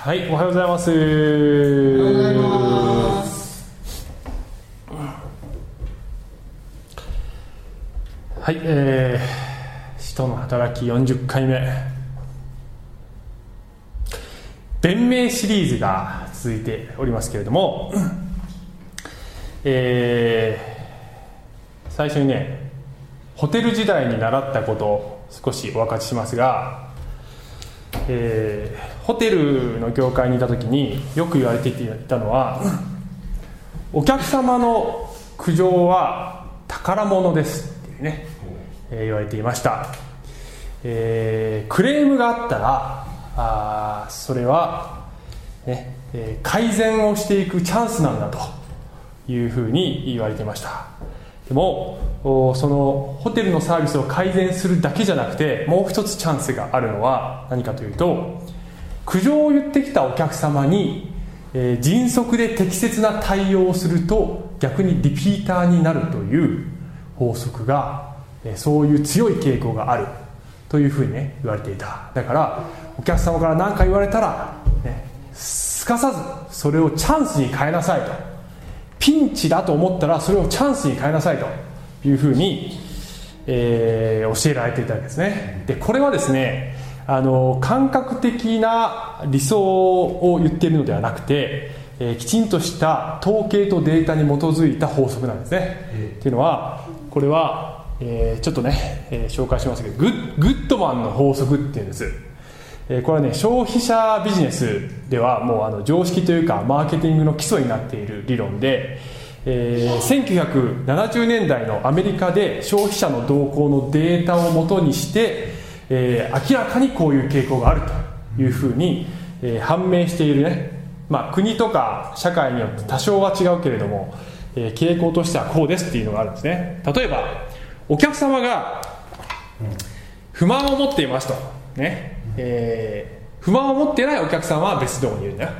はい、おはようございます。はいます。はい、えー、使徒の働き40回目。弁明シリーズが続いておりますけれども、えー最初にね、ホテル時代に習ったことを少しお分かちしますが、えーホテルの業界にいた時によく言われていたのはお客様の苦情は宝物ですっていうね、えー言われていました、えークレームがあったらあそれは、ねえー改善をしていくチャンスなんだというふうに言われていました。でもそのホテルのサービスを改善するだけじゃなくてもう一つチャンスがあるのは何かというと苦情を言ってきたお客様に、えー迅速で適切な対応をすると逆にリピーターになるという法則が、えーそういう強い傾向があるというふうにね言われていた。だからお客様から何か言われたら、ね、すかさずそれをチャンスに変えなさいと。ピンチだと思ったらそれをチャンスに変えなさいというふうに、えー教えられていたわけですね。でこれはですねあの感覚的な理想を言っているのではなくて、えーきちんとした統計とデータに基づいた法則なんですね、っていうのはこれは、えーちょっとね、えー紹介しますけどグッグッドマンの法則っていうんですえこれはね消費者ビジネスではもうあの常識というかマーケティングの基礎になっている理論で、えー1970年代のアメリカで消費者の動向のデータをもとにして、えー明らかにこういう傾向があるというふうに、えー判明しているね、まあ、国とか社会によって多少は違うけれども、え傾向としてはこうですっていうのがあるんですね。例えばお客様が不満を持っていますと、ね。えー不満を持ってないお客様は別のところにいるんだよ。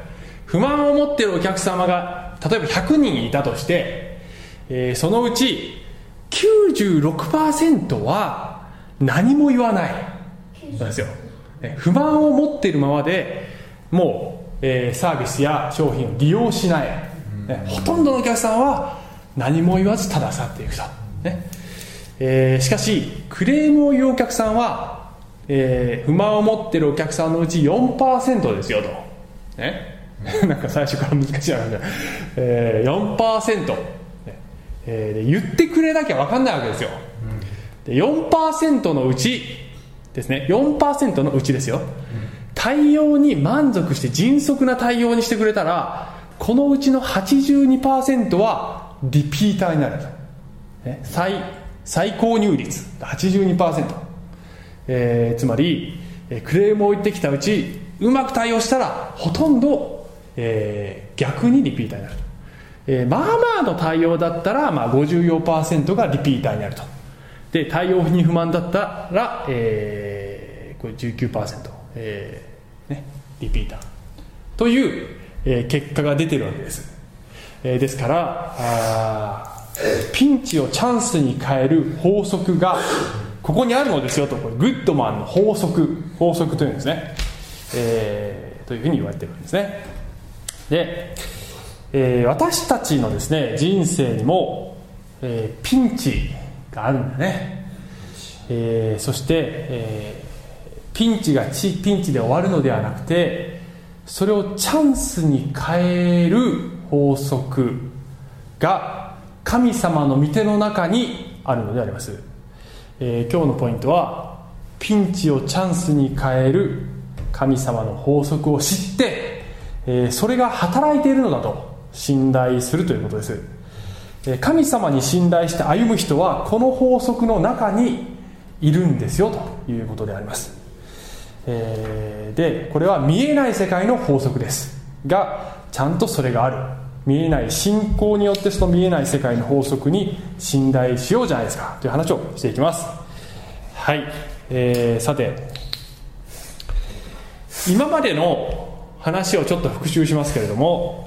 不満を持ってるお客様が例えば100人いたとして、えーそのうち96%は何も言わない。なんですよ。不満を持ってるままでもう、えーサービスや商品を利用しない、ねほとんどのお客さんは何も言わずただ去っていくと、ね。えーしかしクレームを言うお客さんは、えー不満を持ってるお客さんのうち4%ですよと。ね？なんか最初から難しい話だ、えー、4%、ね。えーで言ってくれなきゃ分かんないわけですよ、で4%のうちですね。4%のうちですよ、対応に満足して迅速な対応にしてくれたらこのうちの82%はリピーターになる。ね。最最高入率。82%、えーつまりえクレームを言ってきたうちうまく対応したらほとんど、えー逆にリピーターになると、えーまあまあの対応だったら、まあ、54%がリピーターになると。で対応に不満だったら、えーこれ19%、えーね、リピーター。という、えー結果が出てるわけです、えーですからあピンチをチャンスに変える法則がここにあるのですよとこれグッドマンの法則法則というんですね、えーというふうに言われてるんですね。で、えー私たちのですね人生にも、えーピンチがあるんだね、えーそして、えーピンチがちピンチで終わるのではなくてそれをチャンスに変える法則が神様の御手の中にあるのであります、えー今日のポイントはピンチをチャンスに変える神様の法則を知って、えーそれが働いているのだと信頼するということです。えー神様に信頼して歩む人はこの法則の中にいるんですよということであります。えーでこれは見えない世界の法則ですがちゃんとそれがある。見えない信仰によってその見えない世界の法則に信頼しようじゃないですかという話をしていきます。はい、えーさて。今までの話をちょっと復習しますけれども、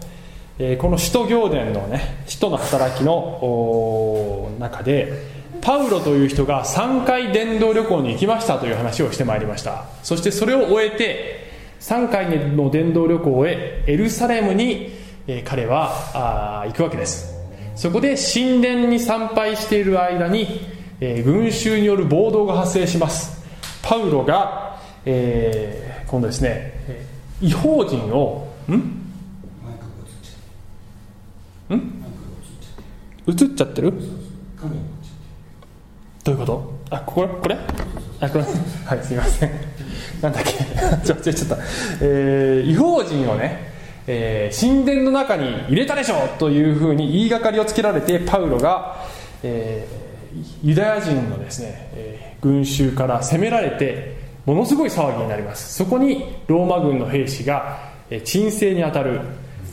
えーこの使徒行伝のね使徒の働きの中でパウロという人が3回伝道旅行に行きましたという話をしてまいりました。そしてそれを終えて3回の伝道旅行へエルサレムに、え、彼はあ行くわけです。そこで神殿に参拝している間に、え、群衆による暴動が発生します。パウロが、えー、今度ですね違法人をん？ん？映っちゃってる？どういうこと？あこれこれ？あこれ？はいすいません。なんだっけ？ちょちょちょっと、えー、違法人をね、えー、神殿の中に入れたでしょというふうに言いがかりをつけられてパウロが、えー、ユダヤ人のですね、えー、群衆から攻められてものすごい騒ぎになります。そこにローマ軍の兵士が、えー、鎮静に当たる、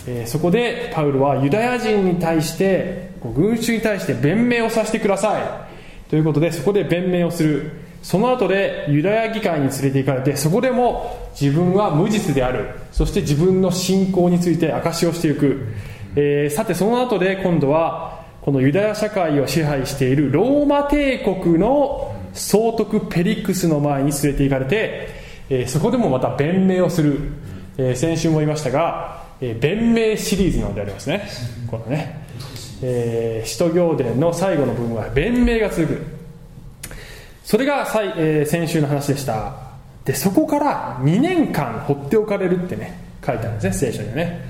えー、そこでパウロはユダヤ人に対して群衆に対して弁明をさせてください。ということでそこで弁明をする。その後でユダヤ議会に連れて行かれてそこでも自分は無実である。そして自分の信仰について証しをしていく、えー、さてその後で今度はこのユダヤ社会を支配しているローマ帝国の総督ペリックスの前に連れて行かれて、えー、そこでもまた弁明をする、えー、先週も言いましたが、え弁明シリーズなのでありますね。このね。えー、使徒行伝の最後の部分は弁明が続く。それが再、えー、先週の話でした。でそこから2年間放っておかれるってね書いてあるんですね聖書にはね、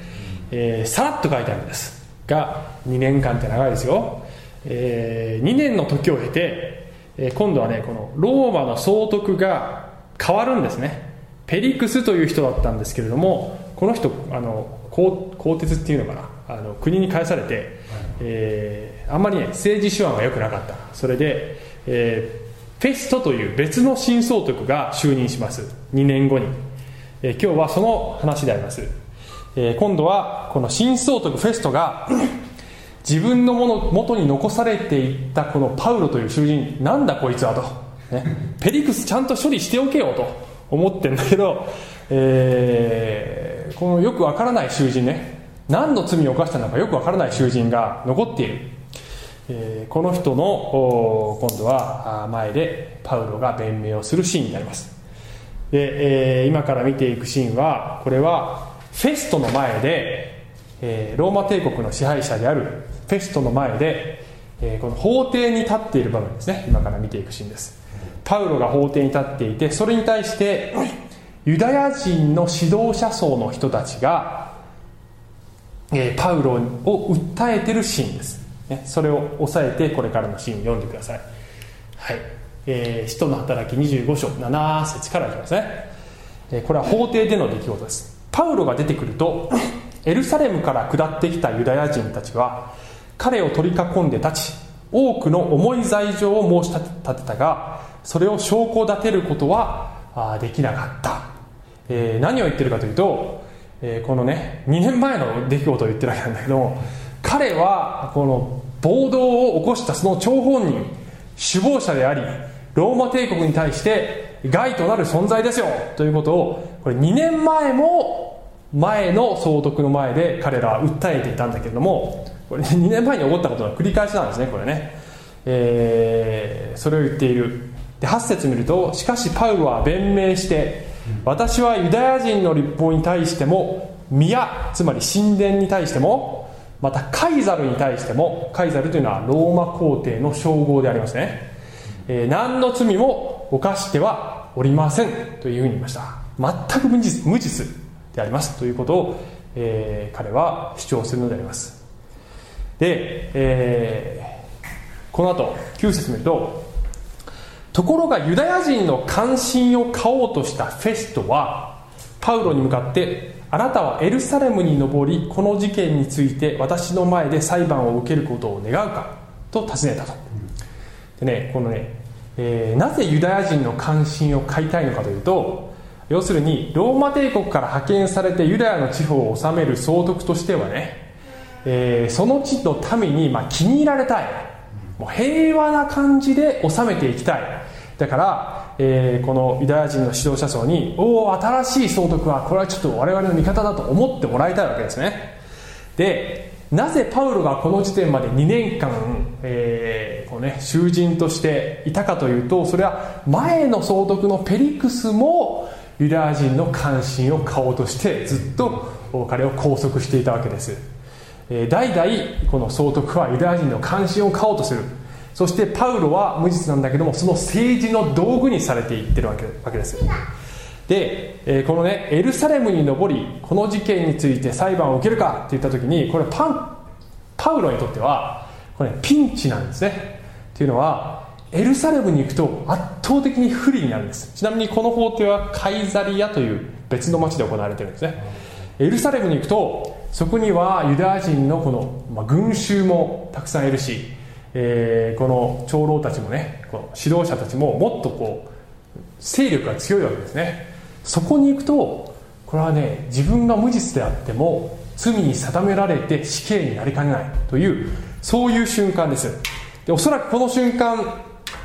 えー、さらっと書いてあるんです。が2年間って長いですよ、えー、2年の時を経て、えー、今度はねこのローマの総督が変わるんですね。ペリクスという人だったんですけれどもこの人あの鋼鉄っていうのかなあの国に返されてえー、あんまりね政治手腕が良くなかった。それで、えー、フェストという別の新総督が就任します。2年後に、えー、今日はその話であります、えー、今度はこの新総督フェストが 自分のもの元に残されていったこのパウロという囚人なんだこいつはと、ね、ペリクスちゃんと処理しておけよと。思ってるんだけど、えー、このよくわからない囚人ね。何の罪を犯したのかよくわからない囚人が残っている、えー、この人の今度は前でパウロが弁明をするシーンになります。で、えー、今から見ていくシーンはこれはフェストの前で、えー、ローマ帝国の支配者であるフェストの前で、え、この法廷に立っている場面ですね。今から見ていくシーンです。パウロが法廷に立っていてそれに対してユダヤ人の指導者層の人たちがえ、パウロを訴えてるシーンです、ね、それを押さえてこれからのシーンを読んでください。はい、えー、使徒の働き25章7節からいきますね、えー、これは法廷での出来事です。パウロが出てくると エルサレムから下ってきたユダヤ人たちは彼を取り囲んで立ち多くの重い罪状を申し立てたがそれを証拠立てることはできなかった、えー、何を言ってるかというとえー、このね2年前の出来事を言ってるわけなんだけども彼はこの暴動を起こしたその張本人首謀者でありローマ帝国に対して害となる存在ですよということをこれ2年前も前の総督の前で彼らは訴えていたんだけれどもこれ、2年前に起こったことの繰り返しなんですねこれね、えー、それを言っている。で8節見るとしかしパウロは弁明して私はユダヤ人の立法に対しても宮つまり神殿に対してもまたカイザルに対してもカイザルというのはローマ皇帝の称号でありますね、えー、何の罪も犯してはおりませんというふうに言いました。全く無実無実であります。ということを、えー、彼は主張するのであります。で、えー、この後9節見るとところがユダヤ人の関心を買おうとしたフェストはパウロに向かってあなたはエルサレムに登りこの事件について私の前で裁判を受けることを願うか？と尋ねたと。でねこのね、えー、なぜユダヤ人の関心を買いたいのかというと要するにローマ帝国から派遣されてユダヤの地方を治める総督としてはね、えー、その地の民にまあ気に入られたい。もう平和な感じで治めていきたい。だから、えー、このユダヤ人の指導者層におお新しい総督はこれはちょっと我々の味方だと思ってもらいたいわけですね。でなぜパウロがこの時点まで2年間、えーこうね、囚人としていたかというとそれは前の総督のペリクスもユダヤ人の関心を買おうとしてずっと彼を拘束していたわけです。代々この総督はユダヤ人の関心を買おうとする。そしてパウロは無実なんだけどもその政治の道具にされていってるわけわけですでえこのねエルサレムに上りこの事件について裁判を受けるかって言った時にこれパンパウロにとってはこれピンチなんですね。というのはエルサレムに行くと圧倒的に不利になるんです。ちなみにこの法廷はカイザリアという別の町で行われてるんですね。エルサレムに行くとそこにはユダヤ人のこの、まあ、群衆もたくさんいるし、えー、この長老たちもねこの指導者たちももっとこう勢力が強いわけですね。そこに行くとこれはね自分が無実であっても罪に定められて死刑になりかねないというそういう瞬間です。でおそらくこの瞬間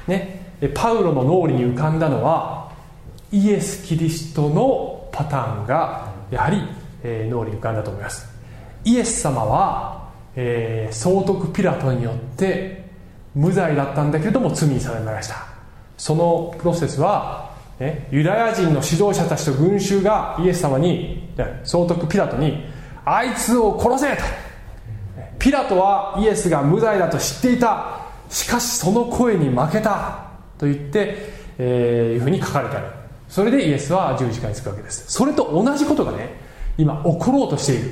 ねパウロの脳裏に浮かんだのはイエス・キリストのパターンがやはり、えー、脳裏に浮かんだと思います。イエス様は、えー、総督ピラトによって無罪だったんだけれども罪に定めました。そのプロセスは、ね、ユダヤ人の指導者たちと群衆がイエス様に総督ピラトにあいつを殺せと。ピラトはイエスが無罪だと知っていた。しかしその声に負けた。と言って、えー、いうふうに書かれてある。それでイエスは十字架につくわけです。それと同じことがね今起ころうとしている。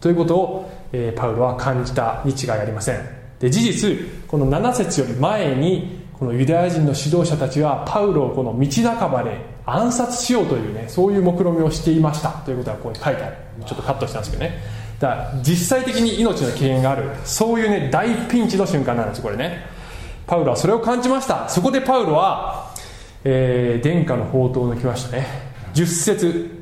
ということを、え、パウロは感じたに違いありません。で事実この7節より前にこのユダヤ人の指導者たちはパウロをこの道半ばで暗殺しようというねそういう目論みをしていました。ということがここに書いてある。ちょっとカットしたんですけどね。だから実際的に命の危険があるそういうね大ピンチの瞬間なんですこれね。パウロはそれを感じました。そこでパウロは、えー、殿下の宝刀を抜きましたね。10節。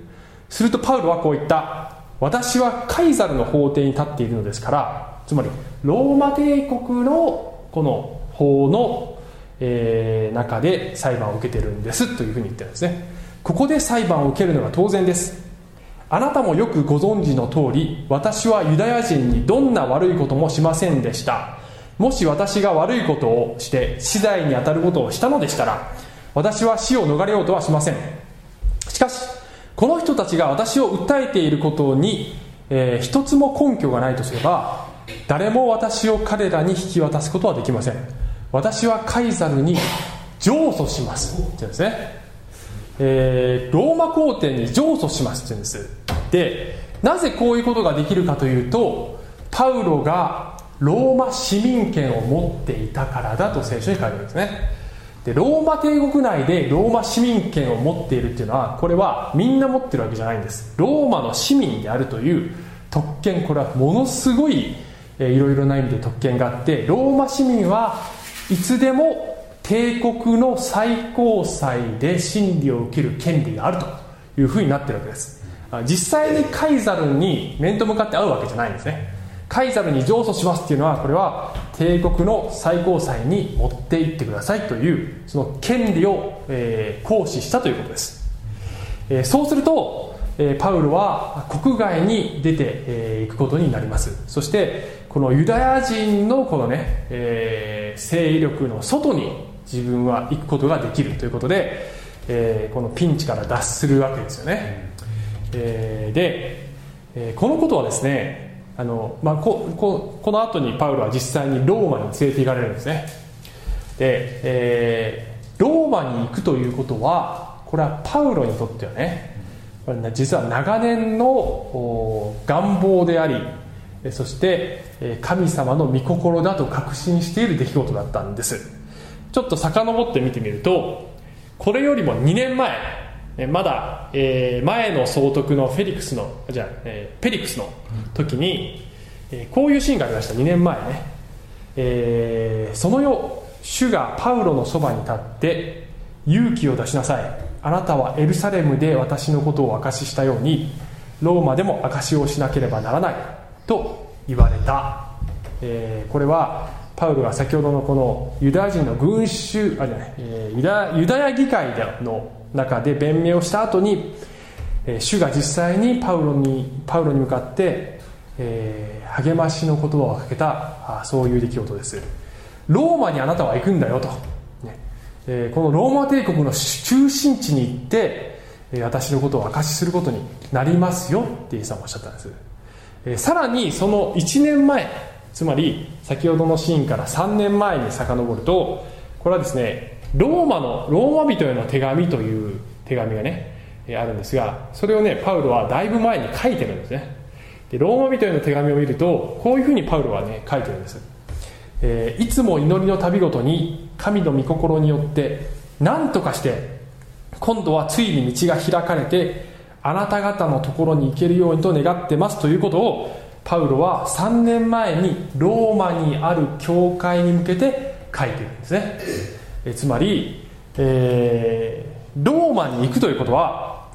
するとパウロはこう言った。私はカイザルの法廷に立っているのですからつまりローマ帝国のこの法の、えー、中で裁判を受けてるんですというふうに言ってるんですね。ここで裁判を受けるのが当然です。あなたもよくご存知の通り私はユダヤ人にどんな悪いこともしませんでした。もし私が悪いことをして死罪に当たることをしたのでしたら私は死を逃れようとはしません。しかしこの人たちが私を訴えていることに、えー、一つも根拠がないとすれば誰も私を彼らに引き渡すことはできません。私はカイザルに上訴します。って言うんですね、えー、ローマ皇帝に上訴しますって言うんです。でなぜこういうことができるかというとパウロがローマ市民権を持っていたからだと聖書に書いてあるんですね。でローマ帝国内でローマ市民権を持っているっていうのはこれはみんな持ってるわけじゃないんです。ローマの市民であるという特権これはものすごい、えいろいろな意味で特権があってローマ市民はいつでも帝国の最高裁で審理を受ける権利があるというふうになってるわけです。実際にカイザルに面と向かって会うわけじゃないんですね。カイザルに上訴しますっていうのはこれは帝国の最高裁に持って行ってくださいというその権利を、えー、行使したということです、えー、そうすると、えー、パウロは国外に出てい、えー、くことになります。そしてこのユダヤ人のこのね、えー、勢力の外に自分は行くことができるということで、えー、このピンチから脱するわけですよね、えー、で、えー、このことはですねあの、まあ、こここの後にパウロは実際にローマに連れて行かれるんですね。で、えー、ローマに行くということはこれはパウロにとってはねこれ実は長年の願望でありそして神様の御心だと確信している出来事だったんです。ちょっと遡って見てみるとこれよりも2年前まだ、えー、前の総督のフェリクスのじゃあ、えー、ペリクスの時に、えー、こういうシーンがありました。2年前ね、えー、その夜主がパウロのそばに立って勇気を出しなさい。あなたはエルサレムで私のことを証ししたようにローマでも証しをしなければならない。と言われた、えー、これはパウロが先ほどのこのユダヤ人の群衆あじゃない、えー、ユダユダヤ議会での中で弁明をした後に、主が実際にパウロにパウロに向かって、えー、励ましの言葉をかけたあそういう出来事です。ローマにあなたは行くんだよと、ね。えー、このローマ帝国の中心地に行って、私のことを証しすることになりますよってイエス様おっしゃったんです、えさらにその1年前つまり先ほどのシーンから3年前に遡るとこれはですねローマのローマ人への手紙という手紙がねあるんですがそれをねパウロはだいぶ前に書いてるんですね。でローマ人への手紙を見るとこういうふうにパウロはね書いてるんです、えー、いつも祈りの旅ごとに神の御心によって何とかして今度はついに道が開かれてあなた方のところに行けるようにと願ってますということをパウロは3年前にローマにある教会に向けて書いてるんですね。えつまり、えー、ローマに行くということは、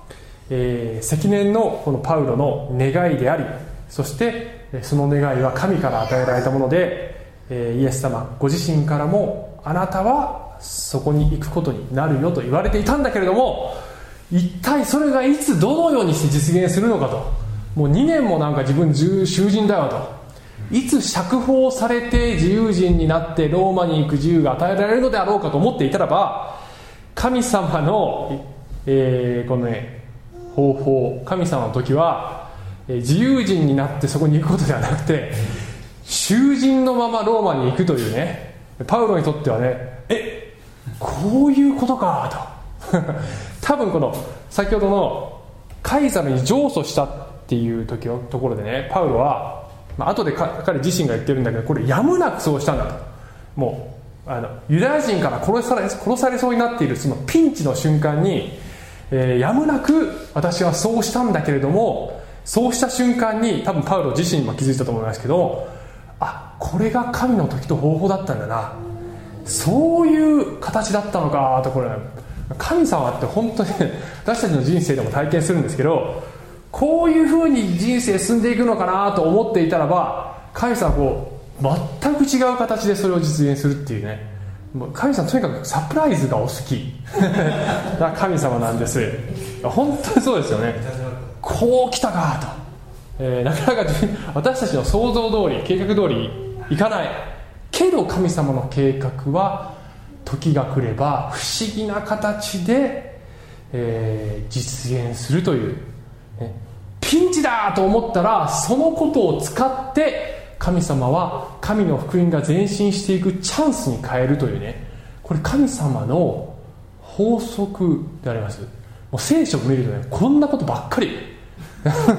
えー、積年のこのパウロの願いでありそしてその願いは神から与えられたもので、えー、イエス様ご自身からもあなたはそこに行くことになるよと言われていたんだけれども一体それがいつどのようにして実現するのかと。もう2年もなんか自分囚人だよと。いつ釈放されて自由人になってローマに行く自由が与えられるのであろうかと思っていたらば神様の、えー、このね方法神様の時は自由人になってそこに行くことではなくて囚人のままローマに行くというねパウロにとってはねえこういうことかと。多分この先ほどのカイザルに上訴したっていう時のところでねパウロは、まあ後で彼自身が言ってるんだけどこれやむなくそうしたんだと。もうあのユダヤ人から殺され殺されそうになっているそのピンチの瞬間に、えー、やむなく私はそうしたんだけれどもそうした瞬間に多分パウロ自身も気づいたと思いますけどあこれが神の時と方法だったんだな。そういう形だったのかとこれ。神様って本当に 私たちの人生でも体験するんですけどこういうふうに人生進んでいくのかなと思っていたらば神様はこう全く違う形でそれを実現するっていうね。神様とにかくサプライズがお好き。な神様なんです。本当にそうですよね。こう来たかと、えー、なかなか私たちの想像通り計画通りいかない。けど神様の計画は時が来れば不思議な形で、えー、実現するという、ね、ピンチだと思ったらそのことを使って神様は神の福音が前進していくチャンスに変えるというね。これ神様の法則であります。もう聖書を見るとねこんなことばっかり。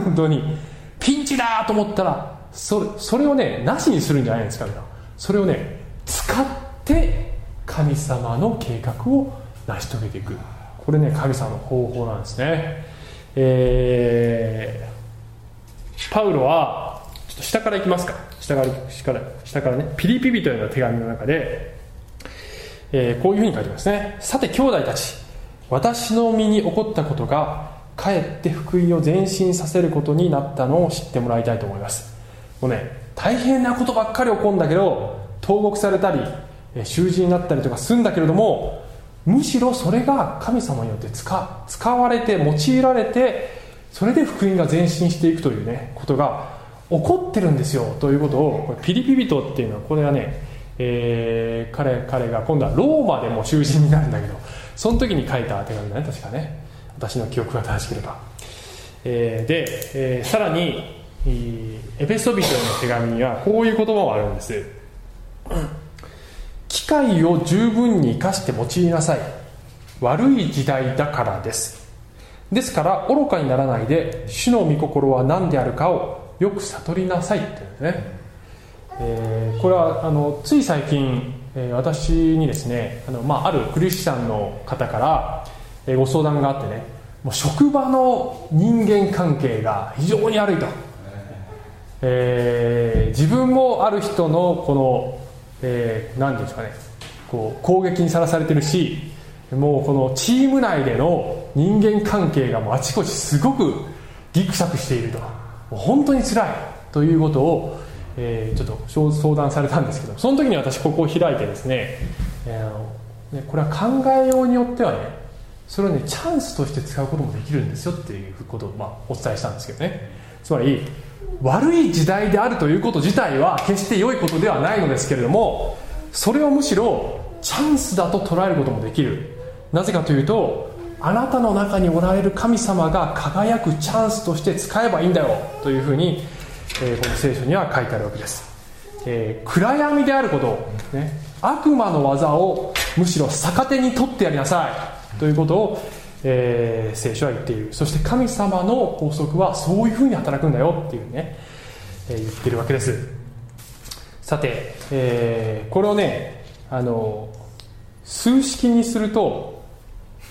本当に。ピンチだと思ったらそれそれをねなしにするんじゃないんですかそれをね使って神様の計画を成し遂げていく。これね神様の方法なんですね。えー、パウロはちょっと下からいきますか。下から下から下からね。ピリピ人への手紙の中で、えー、こういうふうに書いてますね。さて兄弟たち私の身に起こったことがかえって福音を前進させることになったのを知ってもらいたいと思います。もうね大変なことばっかり起こるんだけど投獄されたり囚人になったりとかするんだけれどもむしろそれが神様によって使使われて用いられてそれで福音が前進していくというねことが起こってるんですよ。ということをピリピ人っていうのはこれはね、えー、彼彼が今度はローマでも囚人になるんだけどその時に書いた手紙だね確かね。私の記憶が正しければ、えー、で、えー、さらにエペソビトの手紙にはこういう言葉もあるんです。機会を十分に生かして用いなさい。悪い時代だからです。ですから愚かにならないで主の御心は何であるかをよく悟りなさい。って言うんですね、えー、これはあのつい最近、えー、私にですねあの、まあ、あるクリスチャンの方から、えー、ご相談があってねもう職場の人間関係が非常に悪いと。えー、自分もある人のこの、えー、何ですかね。こう攻撃にさらされてるしもうこのチーム内での人間関係がもうあちこちすごくギクシャクしていると。本当につらいということを、えー、ちょっと相談されたんですけど。その時に私ここを開いてですね,、えー、ねこれは考えようによってはねそれをねチャンスとして使うこともできるんですよっていうことを、まあ、お伝えしたんですけどね。つまり悪い時代であるということ自体は決して良いことではないのですけれどもそれをむしろチャンスだと捉えることもできる。なぜかというとあなたの中におられる神様が輝くチャンスとして使えばいいんだよというふうに、えー、この聖書には書いてあるわけです、えー、暗闇であること、ね、悪魔の技をむしろ逆手に取ってやりなさいということを、えー、聖書は言っている。そして神様の法則はそういうふうに働くんだよっていうね、え言ってるわけです。さて、えこれをねあの数式にすると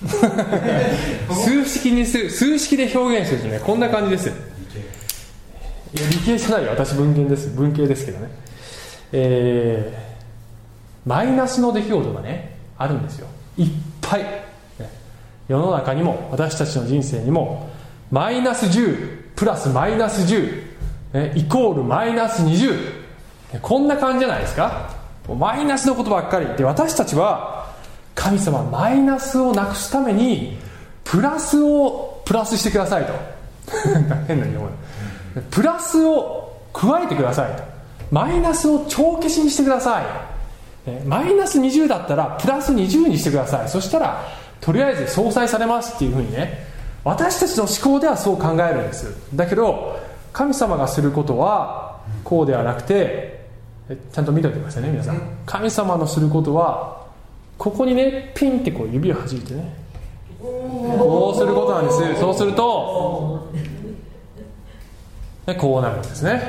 数式にする数式で表現するとねこんな感じです。いや理系じゃないよ。私文系です。文系ですけどね。えー、マイナスの出来事がねあるんですよ。いっぱい、ね、世の中にも私たちの人生にもマイナス10プラスマイナス10、イコールマイナス20こんな感じじゃないですか？マイナスのことばっかり。で私たちは神様マイナスをなくすためにプラスをプラスしてくださいと。変な日本プラスを加えてくださいと。マイナスを帳消しにしてください。マイナス20だったらプラス20にしてください。そしたらとりあえず相殺されますっていうふうにね私たちの思考ではそう考えるんですだけど神様がすることはこうではなくてちゃんと見ておいてくださいね皆さん。神様のすることはここにねピンってこう指を弾いてね。こうすることなんです。そうするとこうなるんですね、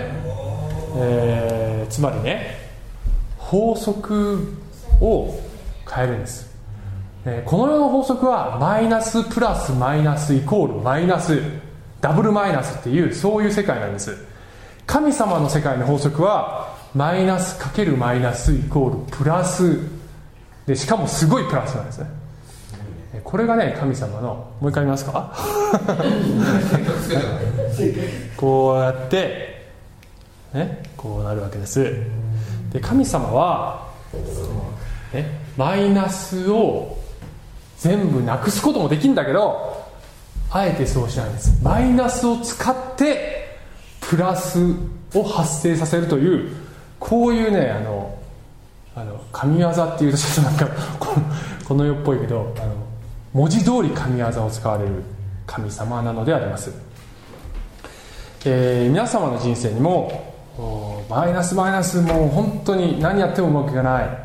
えー、つまりね法則を変えるんです、この世の法則はマイナスプラスマイナスイコールマイナスダブルマイナスっていうそういう世界なんです。神様の世界の法則はマイナスかけるマイナスイコールプラスでしかもすごいプラスなんですね。これがね神様のもう一回見ますか？こうやってねこうなるわけです。で神様は、ね、マイナスを全部なくすこともできるんだけどあえてそうしないんです。マイナスを使ってプラスを発生させるというこういうねあのあの神業っていうとちょっとなんかこの世っぽいけどあの文字通り神業を使われる神様なのであります、えー、皆様の人生にもマイナスマイナスもう本当に何やってもうまくいかない。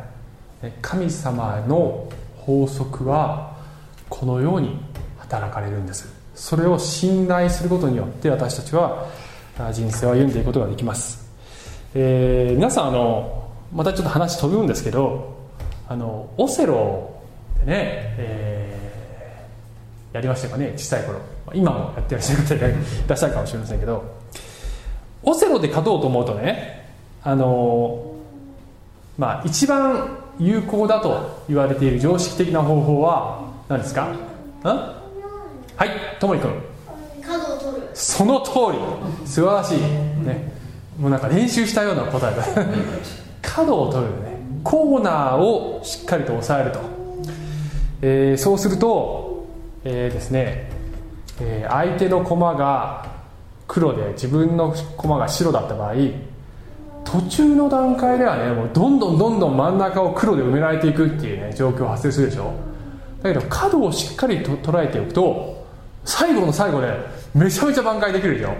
神様の法則はこのように働かれるんです。それを信頼することによって私たちは人生を歩んでいくことができます、えー、皆さんあのまたちょっと話飛ぶんですけどあのオセロでね、えー、やりましたかね小さい頃。今もやってらっしゃる方いらっしゃるかもしれませんけど。オセロで勝とうと思うとねあのまあ一番有効だと言われている常識的な方法は何ですか？んはいともり君。その通り。素晴らしい。ね。もうなんか練習したような答えだ。角を取るね。コーナーをしっかりと押さえると、えー、そうすると、えー、ですね、えー、相手の駒が黒で自分の駒が白だった場合途中の段階ではねもうどんどんどんどん真ん中を黒で埋められていくっていうね状況発生するでしょだけど角をしっかりと捉えておくと最後の最後でめちゃめちゃ挽回できるでしょ？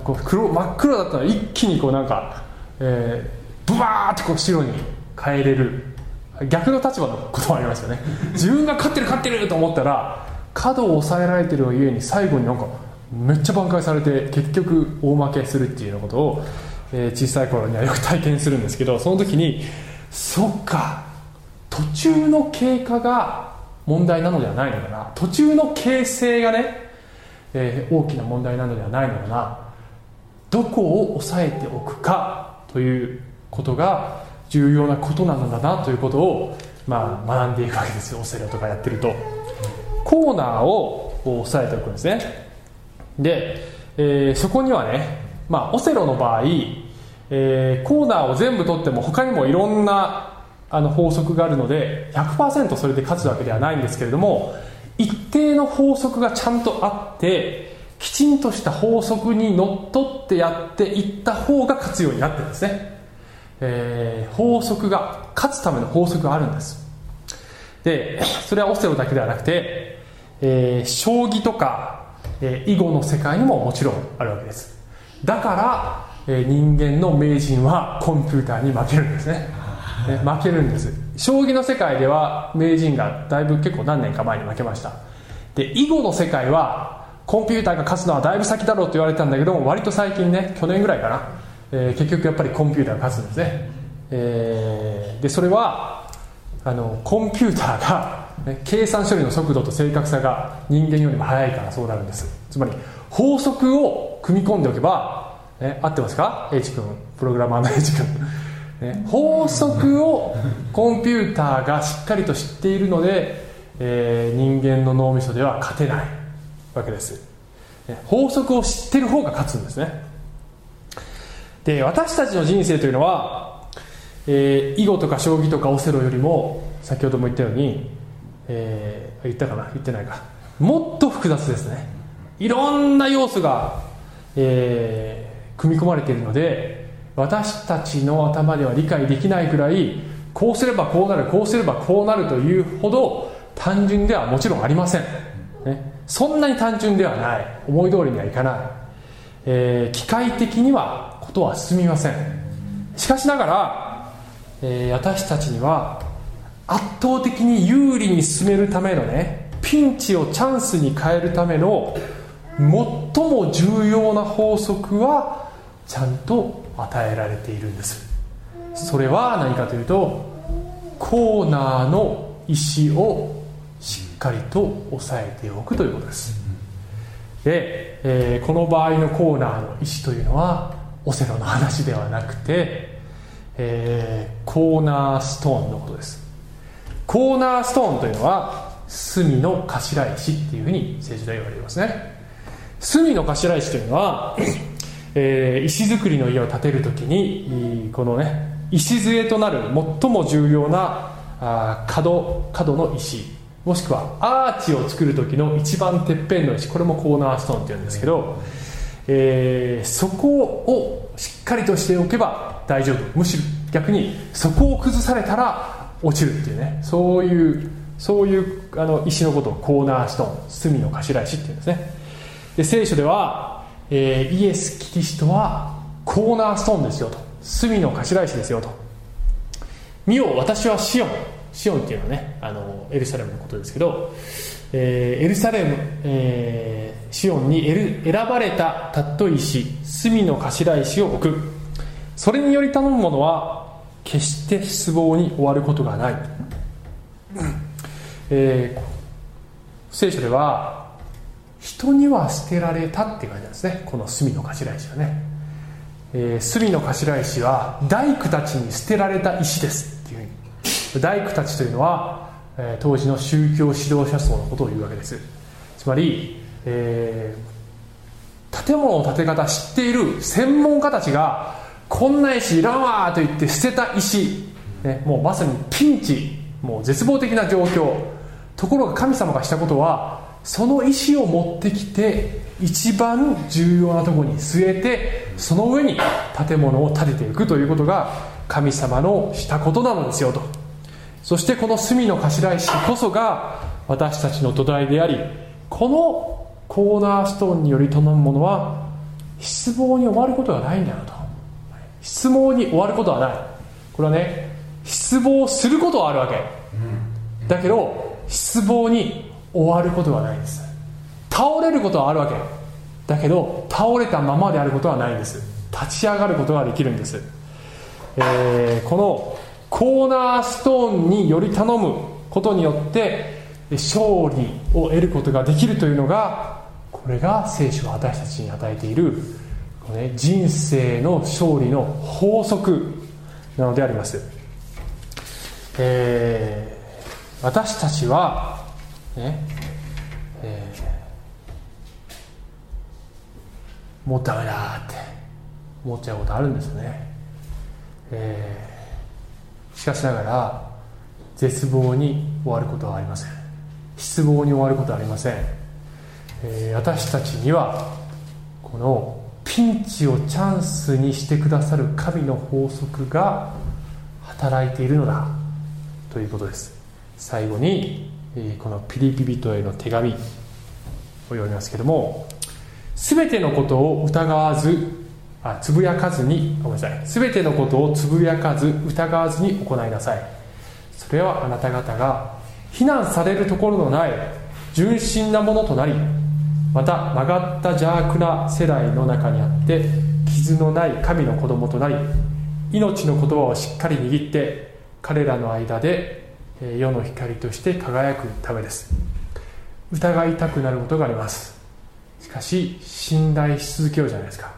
こう黒真っ黒だったら一気にこうなんか、えー、ブワーってこう白に変えれる。逆の立場のこともありますよね。自分が勝ってる勝ってると思ったら角を抑えられてるゆえに最後になんかめっちゃ挽回されて結局大負けするっていうようなことを、えー、小さい頃にはよく体験するんですけどその時にそっか途中の経過が問題なのではないのかな。途中の形成がね、えー、大きな問題なのではないのかな。どこを抑えておくかということが重要なことなのだなということを、まあ、学んでいくわけですよ。オセロとかやってると。コーナーを押さえておくんですね。で、えー、そこにはね、まあ、オセロの場合、えー、コーナーを全部取っても他にもいろんなあの法則があるので100%それで勝つわけではないんですけれども一定の法則がちゃんとあってきちんとした法則にのっとってやっていった方が勝つようになってるんですね。えー、法則が勝つための法則があるんです。でそれはオセロだけではなくて、えー、将棋とか、えー、囲碁の世界にももちろんあるわけです。だから、えー、人間の名人はコンピューターに負けるんですね。ね負けるんです。将棋の世界では名人がだいぶ結構何年か前に負けました。で囲碁の世界はコンピューターが勝つのはだいぶ先だろうと言われたんだけど割と最近ね去年ぐらいかな、えー、結局やっぱりコンピューターが勝つんですね、えー、でそれはあのコンピューターが、ね、計算処理の速度と正確さが人間よりも速いからそうなるんです。つまり法則を組み込んでおけば、ね、合ってますか？H 君プログラマーの H 君。ね、法則をコンピューターがしっかりと知っているので、えー、人間の脳みそでは勝てないわけです、ね、法則を知ってる方が勝つんですね。で私たちの人生というのは、えー、囲碁とか将棋とかオセロよりも先ほども言ったように、えー、言ったかな？言ってないか。もっと複雑ですね。いろんな要素が、えー、組み込まれているので私たちの頭では理解できないぐらいこうすればこうなるこうすればこうなるというほど単純ではもちろんありません、ね、そんなに単純ではない。思い通りにはいかない、えー、機械的にはことは進みません。しかしながら、えー、私たちには圧倒的に有利に進めるためのねピンチをチャンスに変えるための最も重要な法則はちゃんと与えられているんです。それは何かというとコーナーの石をしっかりと押さえておくということです。で、えー、この場合のコーナーの石というのはオセロの話ではなくて、えー、コーナーストーンのことです。コーナーストーンというのは隅の頭石っていうふうに聖書では言われますね。隅の頭石というのはえー、石造りの家を建てる時にこのね礎となる最も重要なあ角角の石もしくはアーチを作る時の一番てっぺんの石これもコーナーストーンっていうんですけど、えー、そこをしっかりとしておけば大丈夫。むしろ逆にそこを崩されたら落ちるっていうねそういうそういうあの石のことをコーナーストーン隅の頭石っていうんですね。で聖書ではえー、イエス・キリストはコーナーストーンですよと。隅の頭石ですよと。見よ私はシオン。シオンっていうのはねあのエルサレムのことですけど、えー、エルサレム、えー、シオンに選ばれた尊い石隅の頭石を置く。それにより頼む者は決して失望に終わることがない、えー、聖書では人には捨てられたって感じなんですね。この隅の頭石はね、えー、隅の頭石は大工たちに捨てられた石ですっていうふうに。大工たちというのは、えー、当時の宗教指導者層のことを言うわけです。つまり、えー、建物の建て方知っている専門家たちがこんな石いらんわと言って捨てた石、ね、もうまさにピンチもう絶望的な状況。ところが神様がしたことはその石を持ってきて一番重要なところに据えてその上に建物を建てていくということが神様のしたことなのですよと。そしてこの隅の頭石こそが私たちの土台でありこのコーナーストーンにより頼むものは失望に終わることがないんだよと。失望に終わることはない。これはね失望することはあるわけ。だけど失望に終わることはないんです。倒れることはあるわけ。だけど倒れたままであることはないんです。立ち上がることができるんです、えー、このコーナーストーンにより頼むことによって勝利を得ることができるというのがこれが聖書が私たちに与えている、ね、人生の勝利の法則なのであります、えー、私たちはね。えー、もうダメだって。思っちゃうことあるんですね、えー、しかしながら絶望に終わることはありません。失望に終わることはありません、えー、私たちにはこのピンチをチャンスにしてくださる神の法則が働いているのだ。ということです。最後にこのピリピ人への手紙を読みますけども全てのことを疑わずあつぶやかずにごめんなさい。全てのことをつぶやかず疑わずに行いなさい。それはあなた方が非難されるところのない純真なものとなりまた曲がった邪悪な世代の中にあって傷のない神の子供となり命の言葉をしっかり握って彼らの間で世の光として輝くためです。疑いたくなることがあります。しかし信頼し続けようじゃないですか。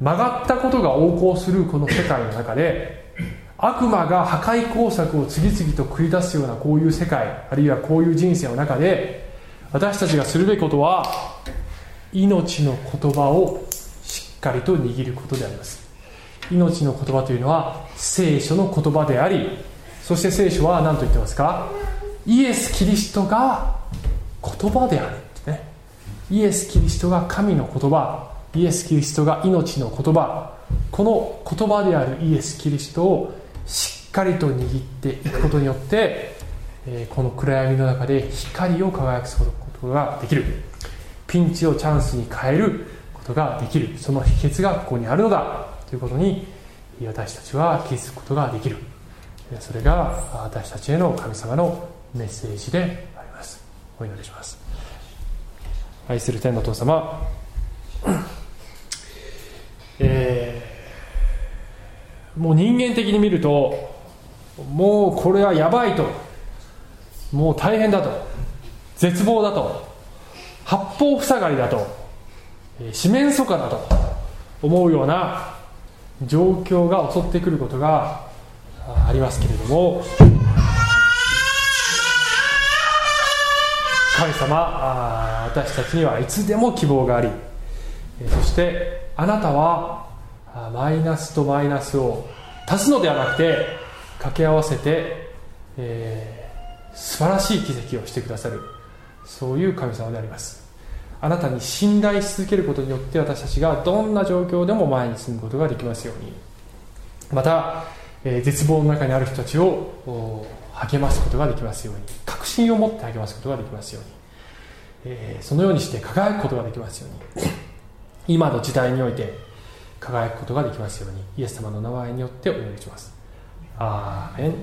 曲がったことが横行するこの世界の中で悪魔が破壊工作を次々と繰り出すようなこういう世界あるいはこういう人生の中で私たちがするべきことは命の言葉をしっかりと握ることであります。命の言葉というのは聖書の言葉でありそして聖書は何と言ってますか？イエス・キリストが言葉であるってね。イエス・キリストが神の言葉。イエス・キリストが命の言葉。この言葉であるイエス・キリストをしっかりと握っていくことによって、えこの暗闇の中で光を輝かすことができる。ピンチをチャンスに変えることができる。その秘訣がここにあるのだ。ということに私たちは気づくことができる。それが私たちへの神様のメッセージであります。お祈りします。愛する天の父様。えー、もう人間的に見るともうこれはやばいと。もう大変だと。絶望だと。八方塞がりだと。四面楚歌だと思うような状況が襲ってくることがありますけれども神様私たちにはいつでも希望がありそしてあなたはマイナスとマイナスを足すのではなくて掛け合わせて、えー、素晴らしい奇跡をしてくださるそういう神様であります。あなたに信頼し続けることによって私たちがどんな状況でも前に進むことができますように。また、え、絶望の中にある人たちを励ますことができますように。確信を持って励ますことができますように、え、そのようにして輝くことができますように。今の時代において輝くことができますように。イエス様の名前によってお祈りします。アーメン。